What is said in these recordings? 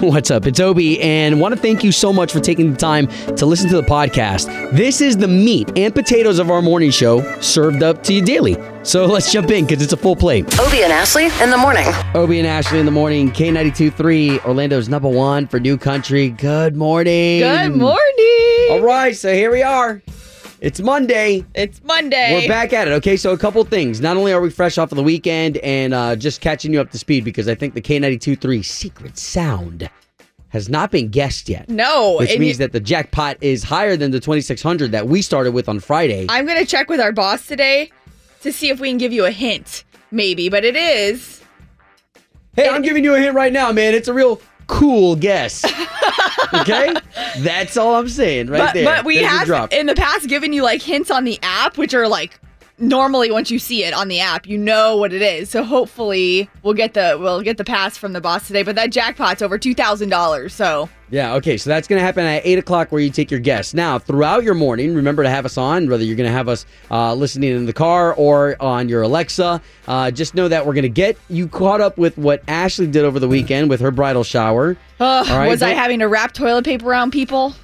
What's up? It's Obie, and want to thank you so much for taking the time to listen to the podcast. This is the meat and potatoes of our morning show served up to you daily. So let's jump in because it's a full plate. Obie and Ashley in the morning. Obie and Ashley in the morning, K ninety two three Orlando's number one for new country. Good morning. Good morning. All right, so here we are. It's Monday. It's Monday. We're back at it. Okay, so a couple things. Not only are we fresh off of the weekend and uh, just catching you up to speed because I think the K92 3 secret sound has not been guessed yet. No, Which means you- that the jackpot is higher than the 2600 that we started with on Friday. I'm gonna check with our boss today to see if we can give you a hint, maybe. But it is. hey, I'm giving you a hint right now, man. It's a real cool guess. okay? That's all I'm saying right but there. but we There's have in the past given you like hints on the app, which are like normally once you see it on the app, you know what it is. So hopefully we'll get the we'll get the pass from the boss today. But that jackpot's over two thousand dollars. So Yeah, okay. So that's going to happen at 8 o'clock where you take your guests. Now, throughout your morning, remember to have us on, whether you're going to have us uh, listening in the car or on your Alexa. Uh, just know that we're going to get you caught up with what Ashley did over the weekend with her bridal shower. All right, was I having to wrap toilet paper around people?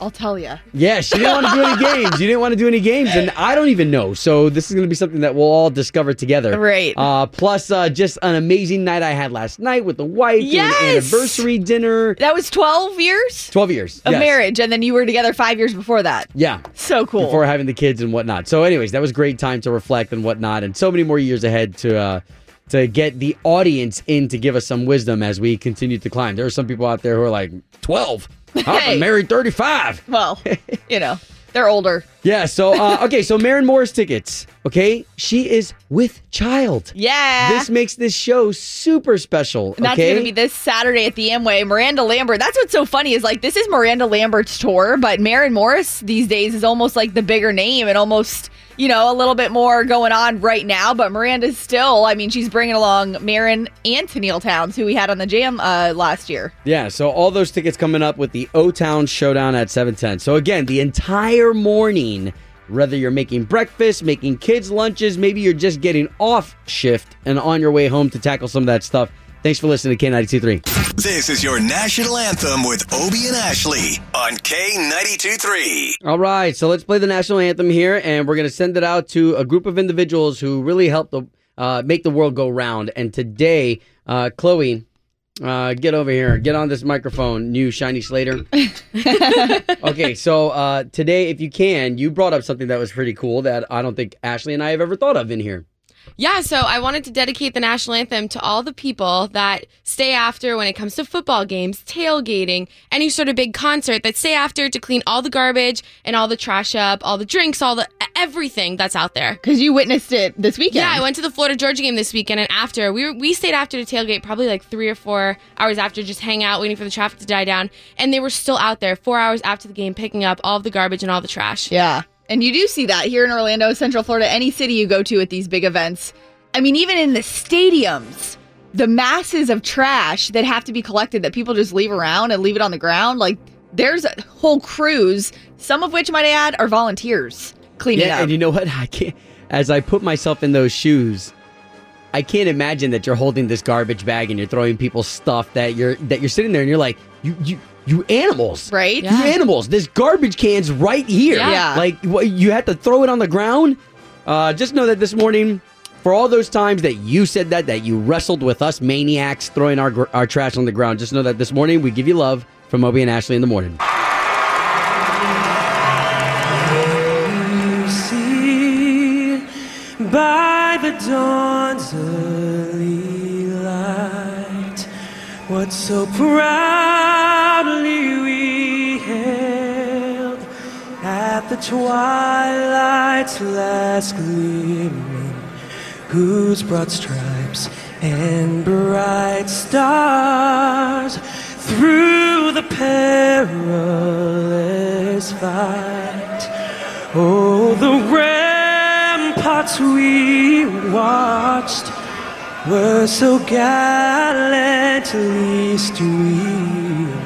I'll tell you. Yeah, she didn't want to do any games. You didn't want to do any games, and I don't even know. So this is going to be something that we'll all discover together. Right. Uh, plus, uh, just an amazing night I had last night with the wife. Yes! anniversary dinner. That was twelve years 12 years. of yes. marriage, and then you were together five years before that. Yeah. So cool. before having the kids and whatnot. So, anyways, that was great time to reflect and whatnot, and so many more years ahead to uh, to get the audience in to give us some wisdom as we continue to climb. There are some people out there who are like twelve. I've Hey. been married thirty five. well, you know, they're older. Yeah. So, uh, okay. So, Maren Morris tickets. Okay, she is with child. Yeah. This makes this show super special. And that's okay? going to be this Saturday at the Amway. Miranda Lambert. That's what's so funny is like this is Miranda Lambert's tour, but Maren Morris these days is almost like the bigger name and almost you know a little bit more going on right now. But Miranda's still. I mean, she's bringing along Maren and Tenille Townes, who we had on the jam uh, last year. Yeah, so all those tickets coming up with the O Town Showdown at 710. So again, the entire morning, whether you're making breakfast, making kids lunches, maybe you're just getting off shift and on your way home to tackle some of that stuff. Thanks for listening to K923. This is your national anthem with Obie and Ashley on K92 All right, so let's play the national anthem here, and we're going to send it out to a group of individuals who really helped the, uh, make the world go round. And today, uh, Chloe, uh, get over here, get on this microphone, new shiny Slater. okay, so uh, today, if you can, you brought up something that was pretty cool that I don't think Ashley and I have ever thought of in here. Yeah, so I wanted to dedicate the national anthem to all the people that stay after when it comes to football games, tailgating, any sort of big concert that stay after to clean all the garbage and all the trash up, all the drinks, all the everything that's out there. Because you witnessed it this weekend. Yeah, I went to the Florida Georgia game this weekend, and after we were, we stayed after to tailgate probably like three or four hours after, just hang out, waiting for the traffic to die down, and they were still out there four hours after the game, picking up all of the garbage and all the trash. Yeah. And you do see that here in Orlando, Central Florida, any city you go to at these big events. I mean, even in the stadiums, the masses of trash that have to be collected that people just leave around and leave it on the ground. Like, there's a whole crews, some of which, might I add, are volunteers cleaning Yeah, up. and you know what? I can't. As I put myself in those shoes, I can't imagine that you're holding this garbage bag and you're throwing people's stuff that you're that you're sitting there and you're like, you you you animals, right? You animals. This garbage can's right here. Yeah. Yeah. Like what, you had to throw it on the ground. Uh, just know that this morning, for all those times that you said that, that you wrestled with us maniacs throwing our our trash on the ground, just know that this morning we give you love from Obie and Ashley in the morning. by the dawn's early light what so proudly we hailed at the twilight's last gleaming whose broad stripes and bright stars through the perilous fight. Oh, the ramparts we watched were so gallantly streaming,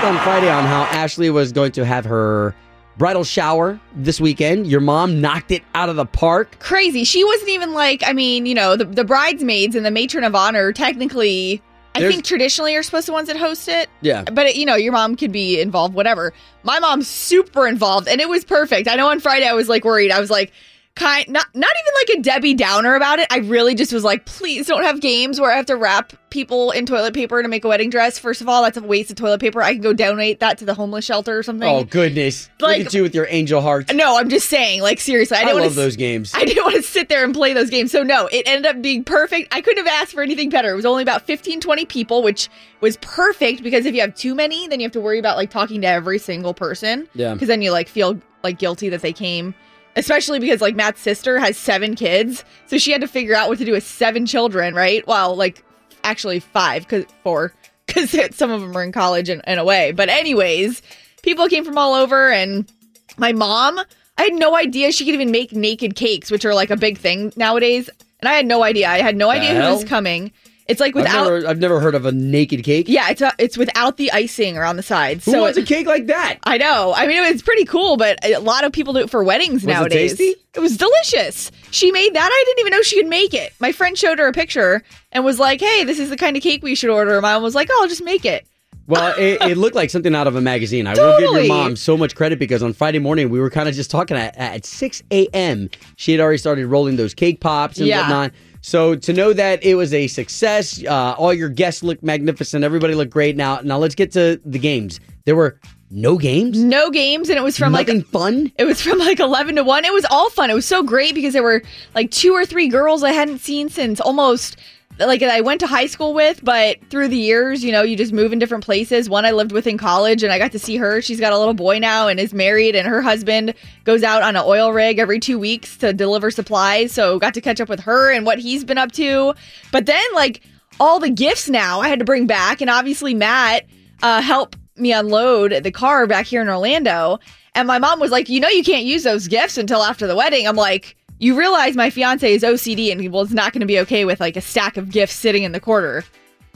talked on Friday on how Ashley was going to have her bridal shower this weekend. Your mom knocked it out of the park. Crazy. She wasn't even like, I mean, you know, the, the bridesmaids and the matron of honor technically, I There's- think traditionally are supposed to ones that host it. Yeah. But, it, you know, your mom could be involved, whatever. My mom's super involved and it was perfect. I know on Friday I was like worried. I was like, kind not not even like a Debbie Downer about it. I really just was like, please don't have games where I have to wrap people in toilet paper to make a wedding dress. First of all, that's a waste of toilet paper. I can go donate that to the homeless shelter or something. Oh goodness! Like- Look at you with your angel heart. No, I'm just saying, like seriously, I I, didn't want love to those games. I didn't want to sit there and play those games. So no, it ended up being perfect. I couldn't have asked for anything better. It was only about 15, 20 people, which was perfect because if you have too many, then you have to worry about like talking to every single person. Yeah. Because then you like feel like guilty that they came. Especially because like Matt's sister has seven kids. So she had to figure out what to do with seven children, right? Well, like actually five, cause four, because some of them are in college and, and away. But anyways, people came from all over and my mom, I had no idea she could even make naked cakes, which are like a big thing nowadays. And I had no idea. I had no idea who was coming. It's like I've without never, I've never heard of a naked cake. Yeah, it's a, it's without the icing around the sides. Who so wants it- a cake like that? I know. I mean, it was pretty cool, but a lot of people do it for weddings it nowadays. tasty? It was delicious. She made that. I didn't even know she could make it. My friend showed her a picture and was like, "Hey, this is the kind of cake we should order." My mom was like, "Oh, I'll just make it." Well, it, it looked like something out of a magazine. I will give Totally. your mom so much credit because on Friday morning we were kind of just talking at, at 6 a.m. She had already started rolling those cake pops and Yeah. whatnot. So to know that it was a success, uh, all your guests looked magnificent. Everybody looked great. Now, now let's get to the games. There were no games. No games, and it was from Nothing like fun. It was from like 11 to 1. It was all fun. It was so great because there were like two or three girls I hadn't seen since almost like I went to high school with, but through the years, you know, you just move in different places. One I lived with in college and I got to see her. She's got a little boy now and is married and her husband goes out on an oil rig every 2 weeks to deliver supplies. So got to catch up with her and what he's been up to. But then like all the gifts now I had to bring back and obviously Matt uh help me unload the car back here in Orlando. And my mom was like, You know, you can't use those gifts until after the wedding. I'm like, You realize my fiance is OCD and he was not going to be okay with like a stack of gifts sitting in the corner.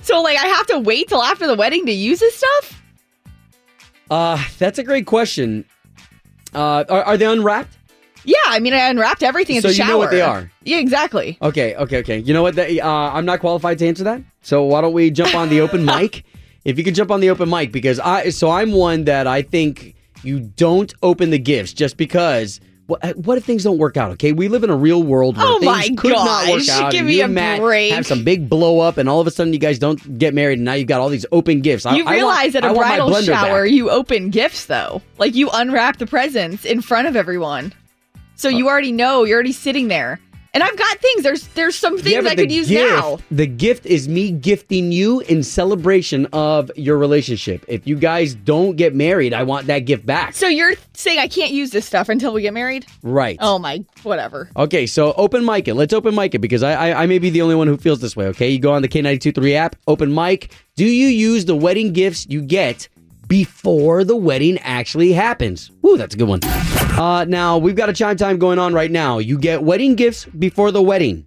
So, like, I have to wait till after the wedding to use this stuff? Uh, that's a great question. Uh, are, are they unwrapped? Yeah, I mean, I unwrapped everything at So the you shower. know what they are? Yeah, exactly. Okay, okay, okay. You know what? That, uh, I'm not qualified to answer that. So why don't we jump on the open mic? If you could jump on the open mic, because I so I'm one that I think you don't open the gifts just because. What, uh, what if things don't work out? Okay, we live in a real world where Oh things my could not work out. give me a Matt break. have some big blow up, and all of a sudden you guys don't get married, and now you've got all these open gifts. I- You I want- realize at a bridal shower, back. you open gifts, though. Like, you unwrap the presents in front of everyone. So uh, you already know, you're already sitting there. And I've got things. There's there's some things Yeah, I could use gift, now. The gift is me gifting you in celebration of your relationship. If you guys don't get married, I want that gift back. So you're saying I can't use this stuff until we get married? Right. Oh my, whatever. Okay, so open mic it. Let's open mic it because I, I I may be the only one who feels this way. Okay, you go on the K923 app, open mic. Do you use the wedding gifts you get before the wedding actually happens? Ooh, that's a good one. Uh, now we've got a chime time going on right now. You get wedding gifts before the wedding.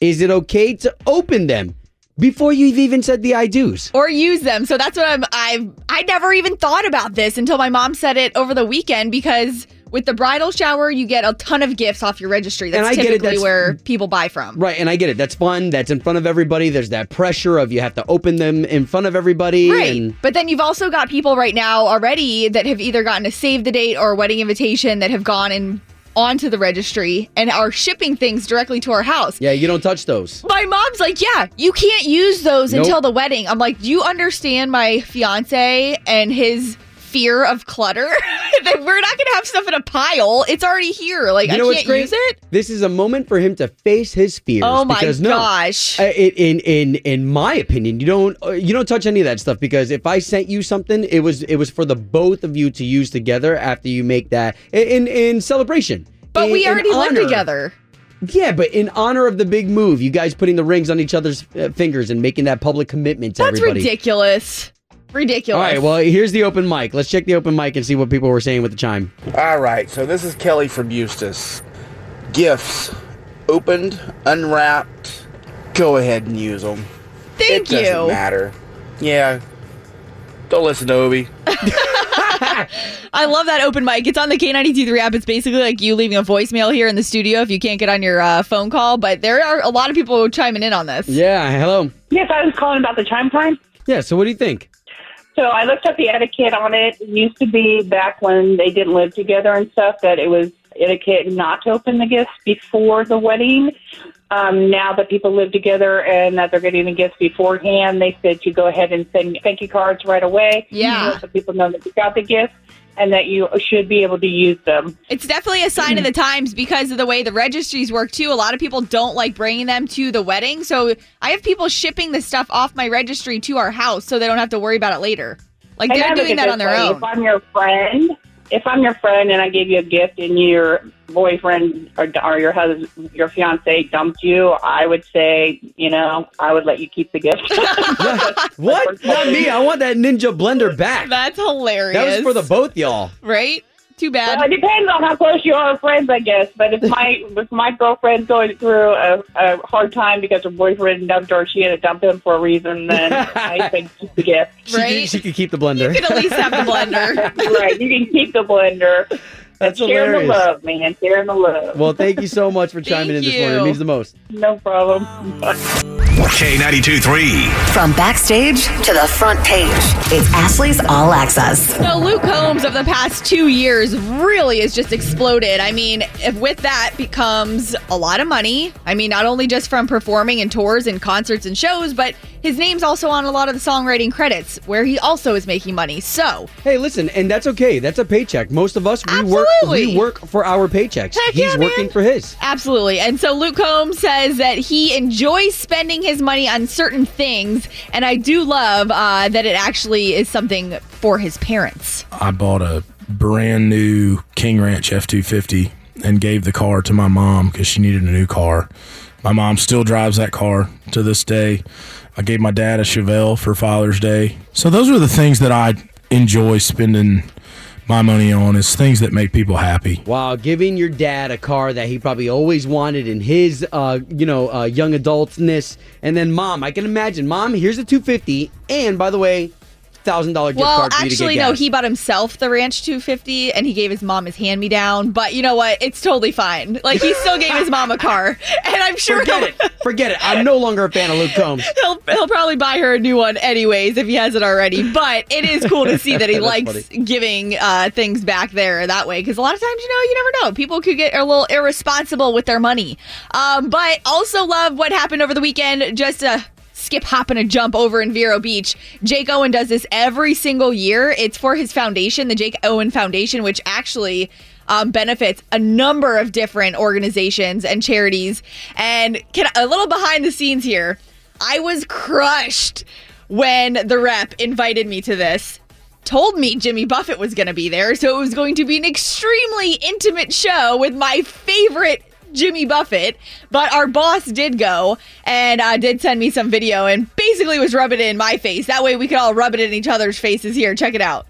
Is it okay to open them before you've even said the I do's? Or use them. So that's what I'm. I've I never even thought about this until my mom said it over the weekend because with the bridal shower, you get a ton of gifts off your registry. That's And I get it, typically that's- where people buy from. Right, and I get it. That's fun. That's in front of everybody. There's that pressure of you have to open them in front of everybody. Right. And But then you've also got people right now already that have either gotten a save the date or a wedding invitation that have gone and onto the registry and are shipping things directly to our house. yeah, you don't touch those. My mom's like, yeah, you can't use those Nope. until the wedding. I'm like, do you understand my fiance and his fear of clutter? that we're not going to have stuff in a pile. It's already here. Like, You know I can't use it. This is a moment for him to face his fears. Oh my because no, gosh. uh, it- in in in my opinion, you don't uh, you don't touch any of that stuff because if I sent you something, it was it was for the both of you to use together after you make that in in celebration. But In- we already live together. Yeah, but in honor of the big move, you guys putting the rings on each other's uh, fingers and making that public commitment to That's everybody. ridiculous. Ridiculous. All right, well, here's the open mic. Let's check the open mic and see what people were saying with the chime. All right, so this is Kelly from Eustis. Gifts opened, unwrapped. Go ahead and use them. Thank it you. doesn't matter. Yeah. Don't listen to Obie. I love that open mic. It's on the K92.3 app. It's basically like you leaving a voicemail here in the studio if you can't get on your uh, phone call. But there are a lot of people chiming in on this. Yeah, hello. Yes, I was calling about the chime time. Yeah, so what do you think? So I looked up the etiquette on it. It used to be back when they didn't live together and stuff that it was etiquette not to open the gifts before the wedding. Um, now that people live together and that they're getting the gifts beforehand, they said you go ahead and send thank you cards right away. Yeah. so people know that you got the gifts and that you should be able to use them. It's definitely a sign of the times because of the way the registries work too. A lot of people don't like bringing them to the wedding. So I have people shipping the stuff off my registry to our house so they don't have to worry about it later. Like they're doing that on their way. own. If I'm your friend, if I'm your friend and I gave you a gift and your boyfriend or, or your husband, your fiance dumped you, I would say, you know, I would let you keep the gift. What? Not me. I want that Ninja Blender back. That's hilarious. That was for the both y'all. right? Too bad. Well, it depends on how close you are friends, I guess. But if my if my girlfriend's going through a, a hard time because her boyfriend dumped her, she had to dump him for a reason, then I think keep the gift. She, Right? could, she could keep the blender. You can at least have the blender. right, you can keep the blender. That's Share the hilarious. love, man. Share the love. Well, thank you so much for chiming in Thank this morning. It means the most. no problem. Um, K92 3. From backstage to the front page, it's Ashley's All Access. So Luke Combs of the past two years really has just exploded. I mean, if with that becomes a lot of money. I mean, not only just from performing and tours and concerts and shows, but his name's also on a lot of the songwriting credits where he also is making money. So Hey, listen, and that's okay. That's a paycheck. Most of us we work we work for our paychecks. Heck He's yeah, working man. for his. Absolutely. And so Luke Combs says that he enjoys spending his money on certain things. And I do love uh, that it actually is something for his parents. I bought a brand new King Ranch F 250 and gave the car to my mom because she needed a new car. My mom still drives that car to this day. I gave my dad a Chevelle for Father's Day. So those are the things that I enjoy spending my money on is things that make people happy. Wow, giving your dad a car that he probably always wanted in his, uh, you know, uh, young adultness, and then mom, I can imagine, mom, here's a 250, and by the way, thousand dollar gift Well, card to actually, no. gas. He bought himself the Ranch 250, and he gave his mom his hand me down. But you know what? It's totally fine. Like he still gave his mom a car, and I'm sure Forget it. Forget it. I'm no longer a fan of Luke Combs. he'll he'll probably buy her a new one anyways if he hasn't already. But it is cool to see that he likes giving uh, things back there that way because a lot of times, you know, you never know. People could get a little irresponsible with their money. Um, but also love what happened over the weekend. Just a skip, hop, and a jump over in Vero Beach. Jake Owen does this every single year. It's for his foundation, the Jake Owen Foundation, which actually um, benefits a number of different organizations and charities. And can, a little behind the scenes here, I was crushed when the rep invited me to this. Told me Jimmy Buffett was going to be there, so it was going to be an extremely intimate show with my favorite Jimmy Buffett, but our boss did go and uh, did send me some video and basically was rubbing it in my face. That way we could all rub it in each other's faces here. Check it out.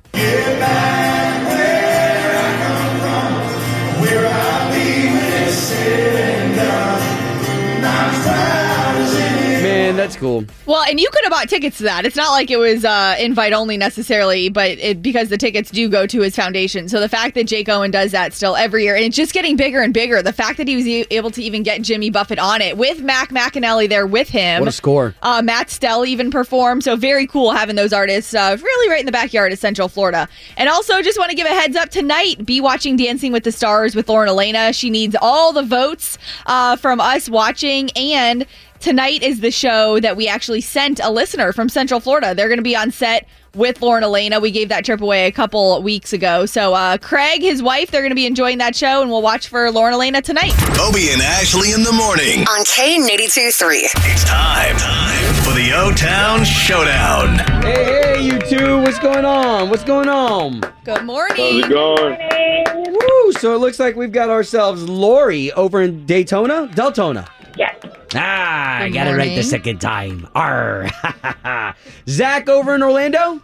Man, that's cool. Well, and you could have bought tickets to that. It's not like it was uh, invite only necessarily, but it, because the tickets do go to his foundation. So the fact that Jake Owen does that still every year, and it's just getting bigger and bigger. The fact that he was e- able to even get Jimmy Buffett on it with Mac McAnally there with him. What a score. Uh, Matt Stell even performed. So very cool having those artists uh, really right in the backyard of Central Florida. And also just want to give a heads up tonight. Be watching Dancing with the Stars with Lauren Alaina. She needs all the votes uh, from us watching. And tonight is the show that we actually sent a listener from Central Florida. They're going to be on set with Lauren Alaina. We gave that trip away a couple weeks ago. So uh, Craig, his wife, they're going to be enjoying that show, and we'll watch for Lauren Alaina tonight. Obie and Ashley in the morning. On K82 3. It's time, time for the O Town Showdown. Hey, hey, you two, what's going on? What's going on? Good morning. How's it going? Woo! So it looks like we've got ourselves Lori over in Daytona, Deltona. Yes. Ah, I Good got it right the second time. R. Zach over in Orlando.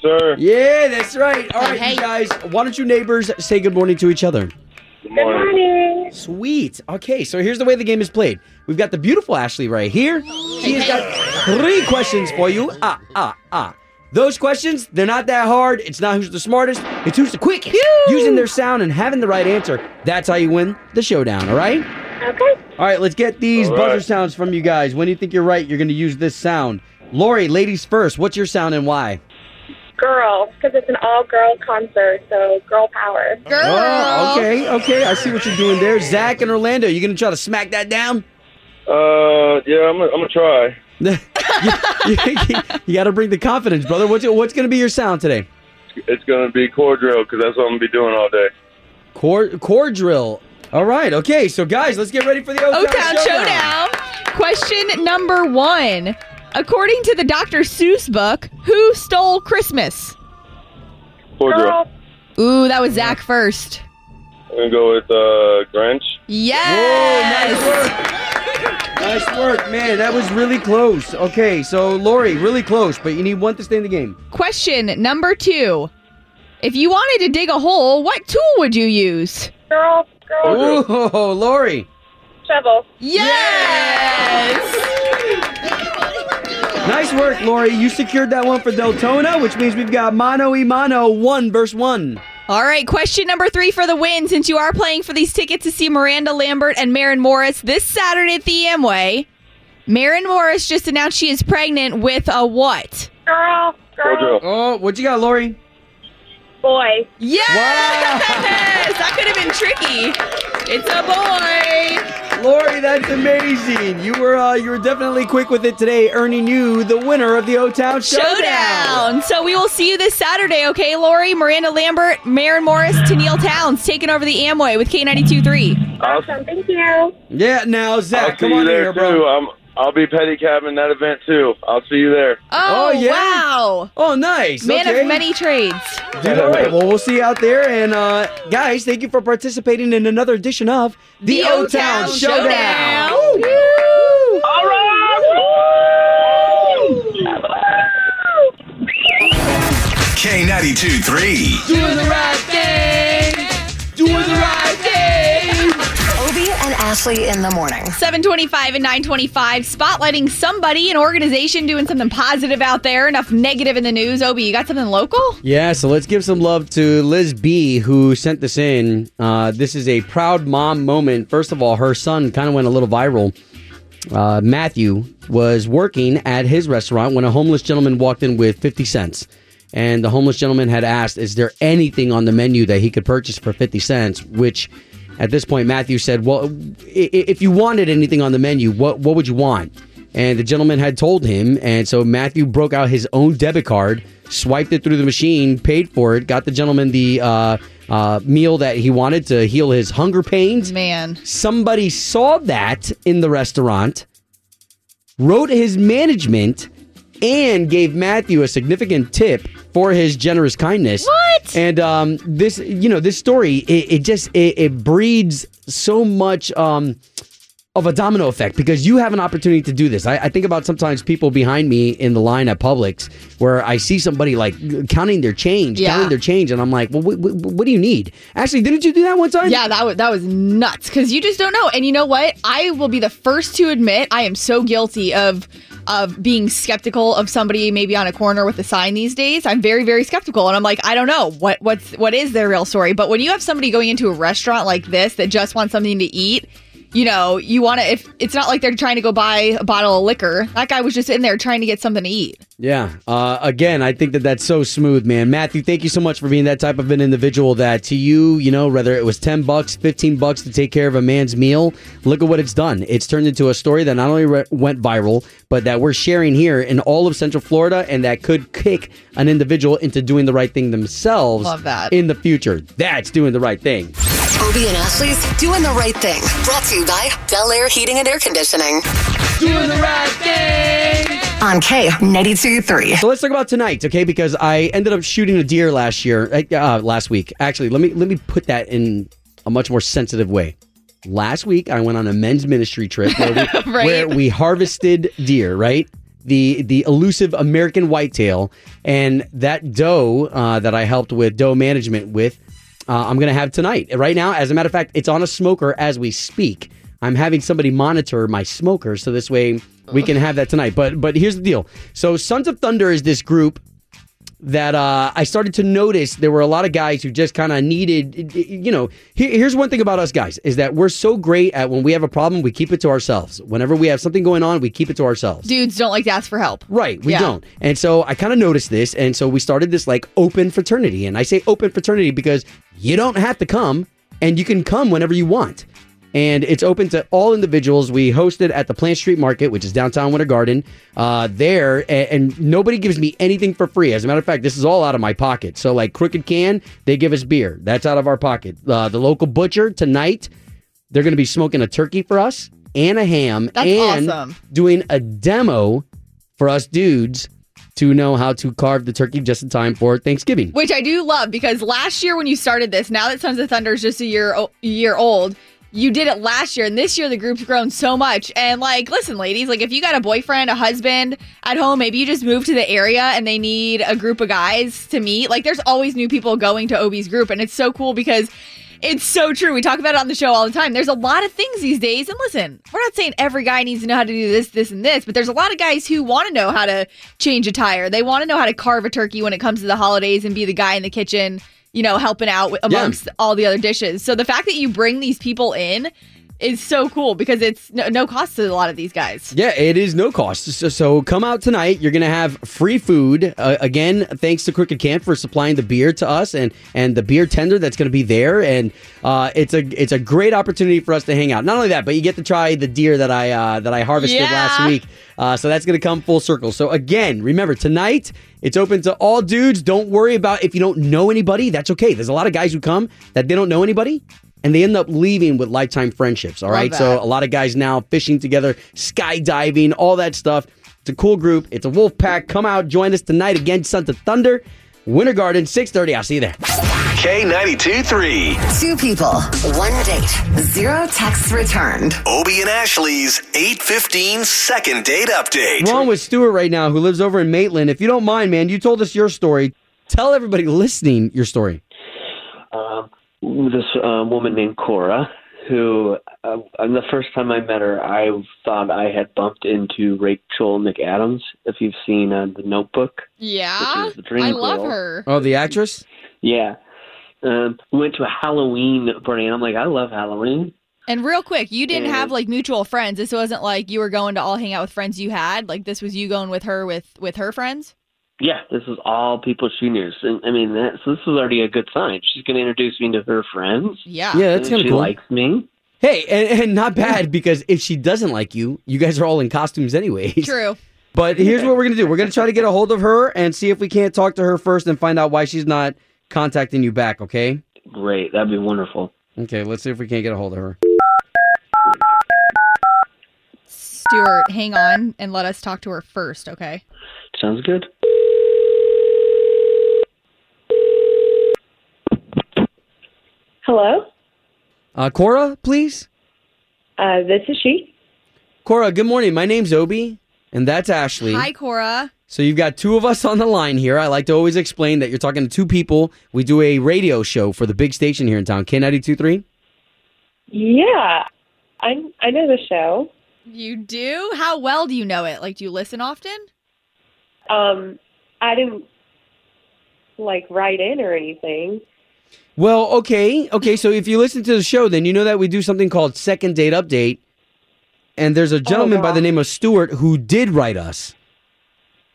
Sir. Yeah, that's right. All right, Hey. you guys. Why don't you neighbors say good morning to each other? Good Good morning. Sweet. Okay, so here's the way the game is played. We've got the beautiful Ashley right here. She has got three questions for you. Ah, ah, ah. Those questions, they're not that hard. It's not who's the smartest, it's who's the quickest. Using their sound and having the right answer. That's how you win the showdown, all right? Okay. All right, let's get these All right. buzzer sounds from you guys. When you think you're right, you're going to use this sound. Lori, ladies first. What's your sound and why? Girl, because it's an all-girl concert, so girl power. Girl. Oh, okay, okay. I see what you're doing there. Zach and Orlando, you going to try to smack that down? Uh, yeah, I'm gonna, I'm gonna try. you, got to bring the confidence, brother. What's what's going to be your sound today? It's gonna be core drill because that's what I'm gonna be doing all day. Core core drill. All right, okay. So guys, let's get ready for the O O Town Town Showdown. Question number one. According to the Dr. Seuss book, who stole Christmas? Core drill. Girl. Ooh, that was Zach first. I'm gonna go with uh, Grinch. Yes. Whoa, nice work. Nice work, man. That was really close. Okay, so Lori, really close, but you need one to stay in the game. Question number two. If you wanted to dig a hole, what tool would you use? Girl. Girl. Oh, Lori. Shovel. Yes. Nice work, Lori. You secured that one for Deltona, which means we've got mano y mano, one verse one. All right, question number three for the win. Since you are playing for these tickets to see Miranda Lambert and Maren Morris this Saturday at the Amway, Maren Morris just announced she is pregnant with a what? Girl. Girl. Oh, what you got, Lori? Boy. Yes! That could have been tricky. It's a boy. Lori, that's amazing. You were uh, you were definitely quick with it today, earning you the winner of the O Town Showdown. Showdown. So we will see you this Saturday, okay, Lori? Miranda Lambert, Maren Morris, Tenille Townes taking over the Amway with K92.3. Awesome. Thank you. Yeah, now I'll Zach, see come you on in there here, too. bro. I'm, I'll be pedicabbing that event too. I'll see you there. Oh, Oh, yeah? wow. Oh, nice. Man okay. of many trades. Dude, all right. Well, we'll see you out there. And uh, guys, thank you for participating in another edition of the, O Town Showdown. Woo! Woo! K92 3. Doing the right thing. Doing the right thing. Obie and Ashley in the morning. 725 and 925, spotlighting somebody, an organization doing something positive out there, enough negative in the news. Obie, you got something local? Yeah, so let's give some love to Liz B, who sent this in. Uh, this is a proud mom moment. First of all, her son kind of went a little viral. Uh, Matthew was working at his restaurant when a homeless gentleman walked in with 50 cents. And the homeless gentleman had asked, Is there anything on the menu that he could purchase for 50 cents? Which at this point, Matthew said, Well, if you wanted anything on the menu, what, what would you want? And the gentleman had told him. And so Matthew broke out his own debit card, swiped it through the machine, paid for it, got the gentleman the uh, uh, meal that he wanted to heal his hunger pains. Man. Somebody saw that in the restaurant, wrote his management, and gave Matthew a significant tip for his generous kindness. What? And um, this, you know, this story, it, it just it, it breeds so much um, of a domino effect because you have an opportunity to do this. I, I think about sometimes people behind me in the line at Publix where I see somebody like counting their change, Yeah. counting their change, and I'm like, well, what, what, what do you need? Actually, didn't you do that one time? Yeah, that was that was nuts because you just don't know. And you know what? I will be the first to admit I am so guilty of of being skeptical of somebody maybe on a corner with a sign these days. I'm very, very skeptical, and I'm like, I don't know what what's what is their real story. But when you have somebody going into a restaurant like this that just wants something to eat, you know, you want to. If it's not like they're trying to go buy a bottle of liquor, that guy was just in there trying to get something to eat. Yeah. Uh, again, I think that that's so smooth, man. Matthew, thank you so much for being that type of an individual that to you, you know, whether it was 10 bucks, 15 bucks to take care of a man's meal, look at what it's done. It's turned into a story that not only re- went viral, but that we're sharing here in all of Central Florida and that could kick an individual into doing the right thing themselves Love that. in the future. That's doing the right thing. Obie and Ashley's Doing the Right Thing. Brought to you by Bel Air Heating and Air Conditioning. Doing the right thing. On K92.3. So let's talk about tonight, okay? Because I ended up shooting a deer last year, uh, last week. Actually, let me let me put that in a much more sensitive way. Last week, I went on a men's ministry trip where we, Right. where we harvested deer, right? The the elusive American whitetail, and that doe uh, that I helped with doe management with, uh, I'm gonna have tonight. Right now, as a matter of fact, it's on a smoker as we speak. I'm having somebody monitor my smoker so this way we can have that tonight. But but here's the deal. So Sons of Thunder is this group that uh, I started to notice there were a lot of guys who just kind of needed, you know. Here, here's one thing about us guys is that we're so great at when we have a problem, we keep it to ourselves. Whenever we have something going on, we keep it to ourselves. Dudes don't like to ask for help. Right, we Yeah. don't. And so I kind of noticed this, and so we started this like open fraternity. And I say open fraternity because you don't have to come, and you can come whenever you want. And it's open to all individuals. We host it at the Plant Street Market, which is downtown Winter Garden. Uh, there, and, and nobody gives me anything for free. As a matter of fact, this is all out of my pocket. So, like Crooked Can, they give us beer. That's out of our pocket. Uh, the local butcher tonight, they're going to be smoking a turkey for us and a ham, That's and awesome. doing a demo for us dudes to know how to carve the turkey just in time for Thanksgiving. Which I do love because last year when you started this, now that Sons of Thunder is just a year year old, you did it last year, and this year the group's grown so much. And like, listen, ladies, like if you got a boyfriend, a husband at home, maybe you just move to the area and they need a group of guys to meet. Like, there's always new people going to Obie's group, and it's so cool because. It's so true. We talk about it on the show all the time. There's a lot of things these days. And listen, we're not saying every guy needs to know how to do this, this, and this, but there's a lot of guys who want to know how to change a tire. They want to know how to carve a turkey when it comes to the holidays and be the guy in the kitchen, you know, helping out amongst all the other dishes. So the fact that you bring these people in is so cool because it's no, no cost to a lot of these guys. Yeah, it is no cost. So, so come out tonight. You're going to have free food. Uh, again, thanks to Crooked Can for supplying the beer to us and and the beer tender that's going to be there. And uh, it's a it's a great opportunity for us to hang out. Not only that, but you get to try the deer that I uh, that I harvested Yeah. last week. Uh, so that's going to come full circle. So again, remember tonight it's open to all dudes. Don't worry about if you don't know anybody. That's okay. There's a lot of guys who come that they don't know anybody. And they end up leaving with lifetime friendships. All Love right. that. So a lot of guys now fishing together, skydiving, all that stuff. It's a cool group. It's a wolf pack. Come out, join us tonight again, Sons of Thunder, Winter Garden, 6:30. I'll see you there. K92 3. Two people, one date, zero texts returned. Obie and Ashley's 815 second date update. We're with Stuart right now, who lives over in Maitland. If you don't mind, man, you told us your story. Tell everybody listening your story. um, this uh, woman named Cora, who uh, and the first time I met her, I thought I had bumped into Rachel McAdams. If you've seen uh, The Notebook, Yeah. The dream I love girl. her. Oh, the actress? yeah. Um, we went to a Halloween party, and I'm like, I love Halloween. And real quick, you didn't Yeah. have like mutual friends. This wasn't like you were going to all hang out with friends you had. Like this was you going with her with with her friends. Yeah, this is all people she knew. And I mean, that, so this is already a good sign. She's going to introduce me to her friends. Yeah. Yeah, that's and kinda she cool. likes me. Hey, and, and not bad because if she doesn't like you, you guys are all in costumes anyways. True. But here's what we're gonna do: we're gonna try to get a hold of her and see if we can't talk to her first and find out why she's not contacting you back. Okay? Great, that'd be wonderful. Okay. Let's see if we can't get a hold of her. Stuart, hang on and let us talk to her first, okay? Sounds good. Hello, Uh, Cora, please. uh, this is she. Cora, good morning. My name's Obie, and that's Ashley. Hi, Cora. So you've got two of us on the line here. I like to always explain that you're talking to two people. We do a radio show for the big station here in town, K92.3. Yeah, I I know the show. You do? How well do you know it? Like, do you listen often? Um, I didn't like write in or anything. Well, okay, okay. So if you listen to the show, then you know that we do something called Second Date Update, and there's a oh, gentleman by the name of Stuart who did write us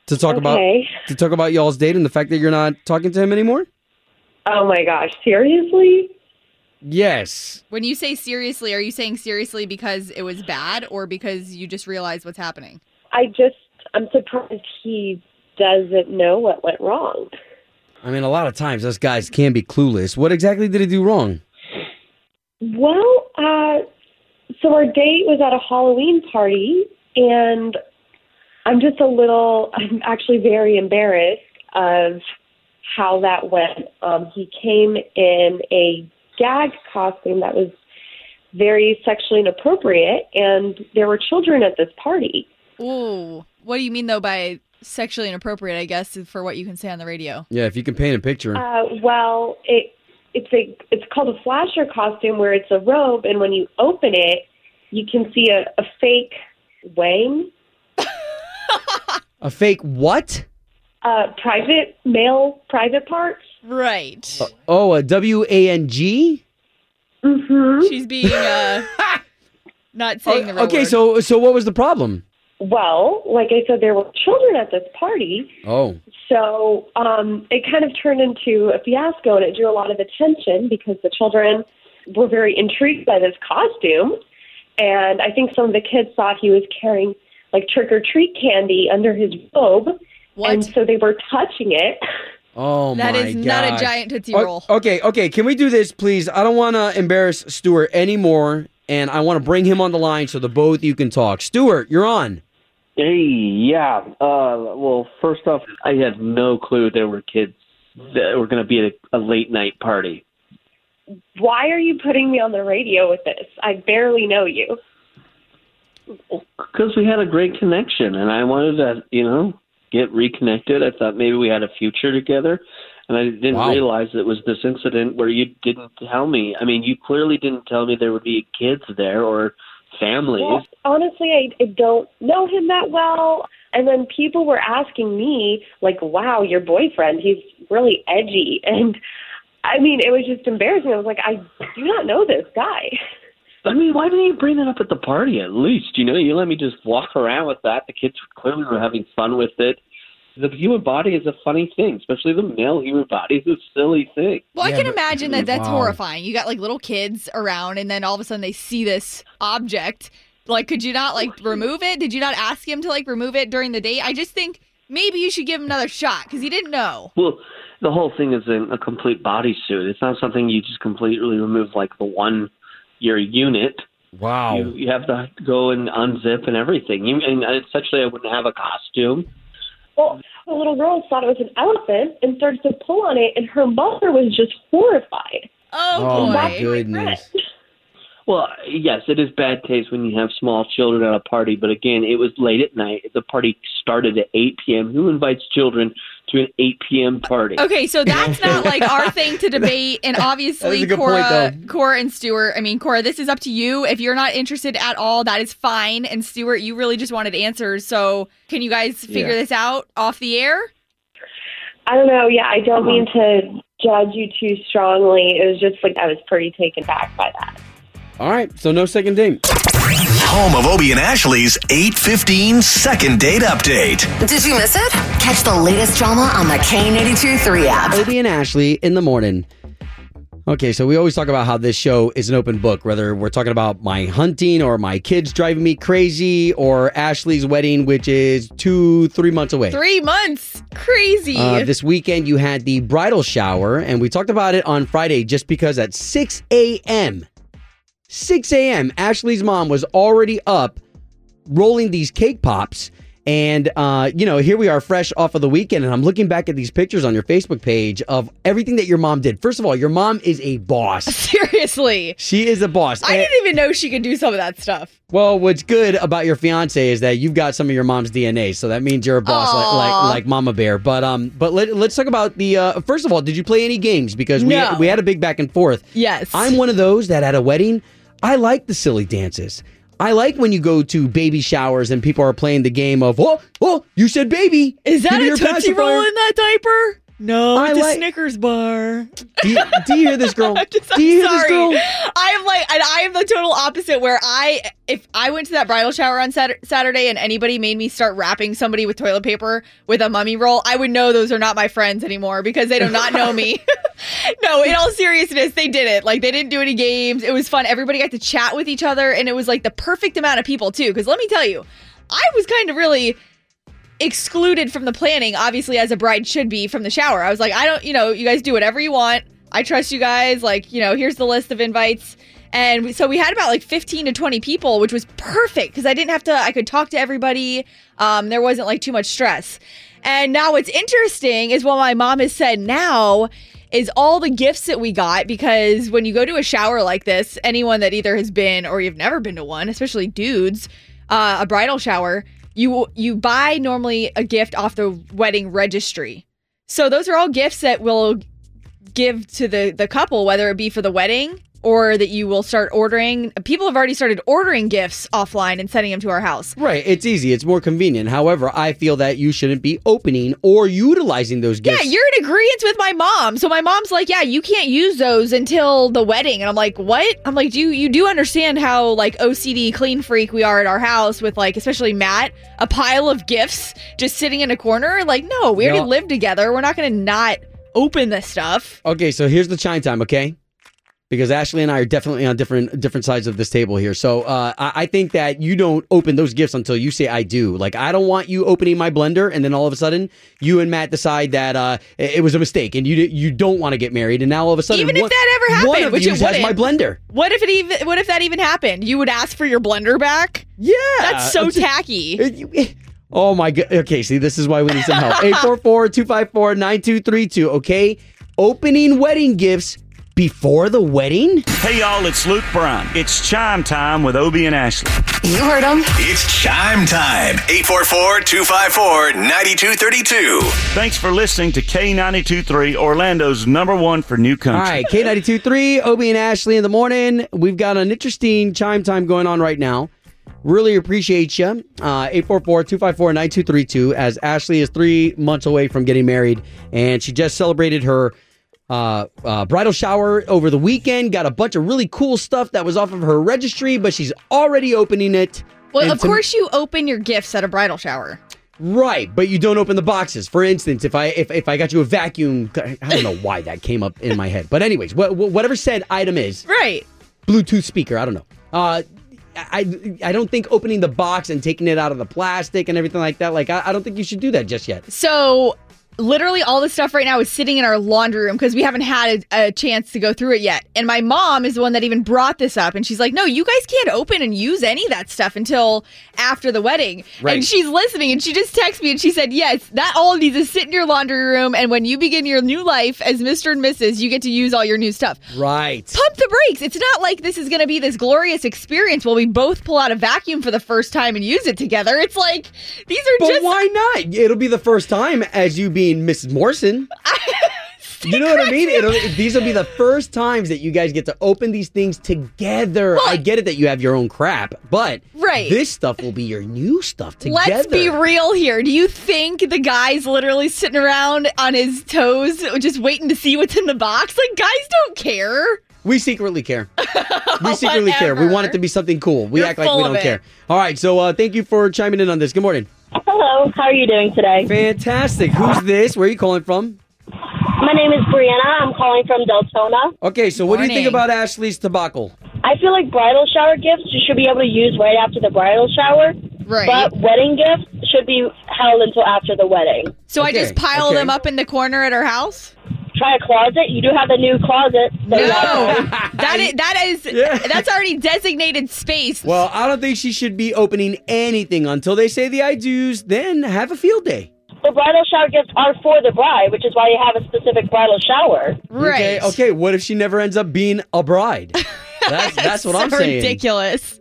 to talk about to talk about y'all's date and the fact that you're not talking to him anymore. Oh my gosh, seriously? Yes. When you say seriously, are you saying seriously because it was bad or because you just realized what's happening? I just I'm surprised he doesn't know what went wrong. I mean, a lot of times those guys can be clueless. What exactly did he do wrong? Well, uh, so our date was at a Halloween party, and I'm just a little, I'm actually very embarrassed of how that went. Um, he came in a gag costume that was very sexually inappropriate, and there were children at this party. Ooh. What do you mean, though, by sexually inappropriate, I guess, for what you can say on the radio? Yeah, if you can paint a picture. Uh, well, it it's a it's called a flasher costume where it's a robe, and when you open it, you can see a, a fake wang, A fake what? uh, private male private parts. Right. Oh, a W A N G. Mm-hmm. She's being uh, not saying the real Okay, word. so so what was the problem? Well, like I said, there were children at this party, Oh, so um, it kind of turned into a fiasco, and it drew a lot of attention because the children were very intrigued by this costume, and I think some of the kids thought he was carrying like trick or treat candy under his robe, and so they were touching it. oh That my is not a giant Tootsie O- Roll. Okay, okay. Can we do this, please? I don't want to embarrass Stuart anymore, and I want to bring him on the line so the both of you can talk. Stuart, you're on. Hey, yeah. Uh, well, first off, I had no clue there were kids that were going to be at a, a late night party. Why are you putting me on the radio with this? I barely know you. Because we had a great connection, and I wanted to, you know, get reconnected. I thought maybe we had a future together, and I didn't Wow. realize it was this incident where you didn't tell me. I mean, you clearly didn't tell me there would be kids there or families. Well, honestly, I, I don't know him that well. And then people were asking me, like, wow, your boyfriend, he's really edgy. And I mean, it was just embarrassing. I was like, I do not know this guy. I mean, why didn't you bring that up at the party at least? You know, you let me just walk around with that. The kids clearly were having fun with it. The human body is a funny thing, especially the male human body is a silly thing. Well, I can but- imagine that that's Wow. horrifying. You got like little kids around, and then all of a sudden they see this object. Like, could you not like remove it? Did you not ask him to like remove it during the date? I just think maybe you should give him another shot because he didn't know. Well, the whole thing is in a complete bodysuit. It's not something you just completely remove like the one your unit. Wow. You, you have to go and unzip and everything. You and essentially, I wouldn't have a costume. Well, the little girl thought it was an elephant and started to pull on it, and her mother was just horrified. Oh, Oh boy. my goodness. Well, yes, it is bad taste when you have small children at a party, but again, it was late at night. The party started at 8 p.m. Who invites children to an 8 p.m. party? Okay, so that's not like our thing to debate, and obviously is a good Cora, point, Cora and Stuart. I mean, Cora, this is up to you. If you're not interested at all, that is fine. And Stuart, you really just wanted answers, so can you guys figure Yeah. this out off the air? I don't know. Yeah, I don't mean to judge you too strongly. It was just like I was pretty taken back by that. All right, so no second date. Home of Obie and Ashley's 815 second date update. Did you miss it? Catch the latest drama on the K82 3 app. Obie and Ashley in the morning. Okay, so we always talk about how this show is an open book, whether we're talking about my hunting or my kids driving me crazy or Ashley's wedding, which is two, three months away. Three months, crazy. Uh, this weekend, you had the bridal shower, and we talked about it on Friday just because at 6 a.m., 6 a.m., Ashley's mom was already up rolling these cake pops. And, uh, you know, here we are fresh off of the weekend, and I'm looking back at these pictures on your Facebook page of everything that your mom did. First of all, your mom is a boss. Seriously, She is a boss. I And- didn't even know she could do some of that stuff. well, what's good about your fiance is that you've got some of your mom's DNA, so that means you're a boss like, like like Mama Bear. But um, but let, let's talk about the uh, first of all, did you play any games? Because we No. we had a big back and forth. Yes. I'm one of those that at a wedding, I like the silly dances. I like when you go to baby showers and people are playing the game of, oh, oh, you said baby. Is that a Tootsie. Roll in that diaper? No, I it's like- a Snickers bar. Do you, do you hear this girl? I'm just- do you hear I'm this girl? I am like, and I am the total opposite. Where I, if I went to that bridal shower on Sat- Saturday and anybody made me start wrapping somebody with toilet paper with a mummy roll, I would know those are not my friends anymore because they do not know me. no, in all seriousness, they did it. Like they didn't do any games. It was fun. Everybody got to chat with each other, and it was like the perfect amount of people too. Because let me tell you, I was kind of really excluded from the planning, obviously, as a bride should be from the shower. I was like, I don't, you know, you guys do whatever you want. I trust you guys. Like, you know, here's the list of invites. And so we had about like 15 to 20 people, which was perfect because I didn't have to, I could talk to everybody. Um, there wasn't like too much stress. And now what's interesting is what my mom has said now is all the gifts that we got because when you go to a shower like this, anyone that either has been or you've never been to one, especially dudes, uh, a bridal shower, you you buy normally a gift off the wedding registry. So those are all gifts that will give to the the couple, whether it be for the wedding or that you will start ordering. People have already started ordering gifts offline and sending them to our house. Right, it's easy. It's more convenient. However, I feel that you shouldn't be opening or utilizing those gifts. Yeah, you're in agreement with my mom. So my mom's like, "Yeah, you can't use those until the wedding." And I'm like, "What?" I'm like, "Do you, you do understand how like OCD clean freak we are at our house with like especially Matt, a pile of gifts just sitting in a corner? Like, no, we already No. live together. We're not going to not open this stuff." Okay, so here's the chime time, okay? Because Ashley and I are definitely on different different sides of this table here. So uh, I, I think that you don't open those gifts until you say I do. Like I don't want you opening my blender, and then all of a sudden you and Matt decide that uh, it, it was a mistake, and you you don't want to get married, and now all of a sudden Even if that ever happened, which you it has my blender. What if it even what if that even happened? You would ask for your blender back? Yeah. That's so I'm just- tacky. Oh my god. Okay, see, this is why we need some help. 844-254-9232, okay? Opening wedding gifts before the wedding? Hey y'all, it's Luke Bryan. It's chime time with Obie and Ashley. You heard him. It's chime time. 844-254-9232. Thanks for listening to K92.3, Orlando's number one for new All country. right, K92.3, Obie and Ashley in the morning. We've got an interesting chime time going on right now. Really appreciate you. Uh, 844-254-9232 as Ashley is three months away from getting married and she just celebrated her uh, uh, bridal shower over the weekend. Got a bunch of really cool stuff that was off of her registry, but she's already opening it. Well, And of to- course you open your gifts at a bridal shower. Right, but you don't open the boxes. For instance, if I if, if I got you a vacuum, I don't know why that came up in my head. But anyways, wh- wh- whatever said item is, Right. Bluetooth speaker. I don't know. Uh, I I don't think opening the box and taking it out of the plastic and everything like that. Like I, I don't think you should do that just yet. So literally all this stuff right now is sitting in our laundry room because we haven't had a, a chance to go through it yet. And my mom is the one that even brought this up. And she's like, no, you guys can't open and use any of that stuff until after the wedding. Right. And she's listening and she just texted me and she said, yes, that all needs to sit in your laundry room. And when you begin your new life as Mr. and Mrs., you get to use all your new stuff. Right. Pump the brakes. It's not like this is going to be this glorious experience while we both pull out a vacuum for the first time and use it together. It's like, these are But just. why not? It'll be the first time as you being Mrs. Morrison. you know what I mean? It'll, these will be the first times that you guys get to open these things together. I get it that you have your own crap, but Right. this stuff will be your new stuff together. Let's be real here. Do you think the guy's literally sitting around on his toes just waiting to see what's in the box? Like, guys don't care. We secretly care. We secretly care. We want it to be something cool. We You're act like we don't care. All right, so uh, thank you for chiming in on this. Good morning. Hello, how are you doing today? Fantastic. Who's this? Where are you calling from? My name is Brianna. I'm calling from Deltona. Okay, so what do you think about Ashley's tobacco? I feel like bridal shower gifts you should be able to use right after the bridal shower. Right. But wedding gifts should be held until after the wedding. So I just pile them up in the corner at her house? Try a closet. You do have a new closet. So No, yeah. that is that is that's already designated space. Well, I don't think she should be opening anything until they say the I do's, then have a field day. The bridal shower gifts are for the bride, which is why you have a specific bridal shower. Okay, okay, what if she never ends up being a bride? That's that's what I'm saying. ridiculous.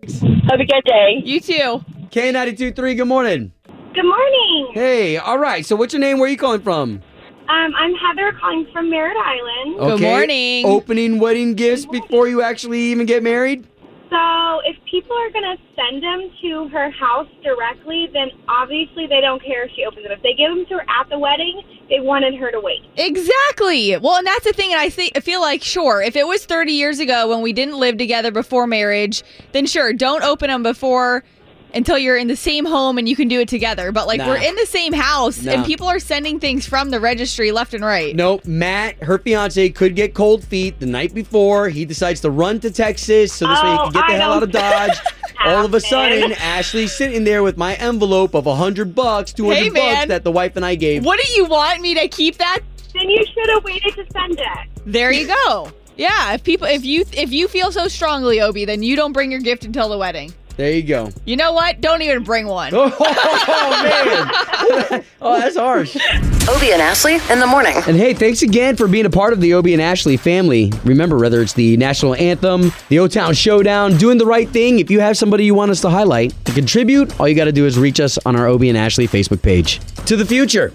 Have a good day. You too. K92.3, good morning. Good morning. Hey, all right, so what's your name? Where are you calling from? Um, I'm Heather calling from Merritt Island. Okay. Opening wedding gifts before you actually even get married? So if people are going to send them to her house directly, then obviously they don't care if she opens them. If they give them to her at the wedding, they wanted her to wait. Exactly. Well, and that's the thing. And I think I feel like sure, if it was 30 years ago when we didn't live together before marriage, then sure, don't open them before until you're in the same home and you can do it together. But like Nah. we're in the same house Nah. and people are sending things from the registry left and right. Nope, Matt, her fiance, could get cold feet the night before. He decides to run to Texas so this way he Oh, can get the I hell out of Dodge. All of a sudden, happen. Ashley's sitting there with my envelope of a hundred bucks, two hundred Hey, bucks that the wife and I gave. What do you want me to keep that? Then you should have waited to send it. There you go. Yeah, if people if you if you feel so strongly, Obie, then you don't bring your gift until the wedding. There you go. You know what? Don't even bring one. Oh, man. oh, that's harsh. Obie and Ashley in the morning. And hey, thanks again for being a part of the Obie and Ashley family. Remember, whether it's the national anthem, the O Town Showdown, doing the right thing, if you have somebody you want us to highlight to contribute, all you got to do is reach us on our Obie and Ashley Facebook page. To the future.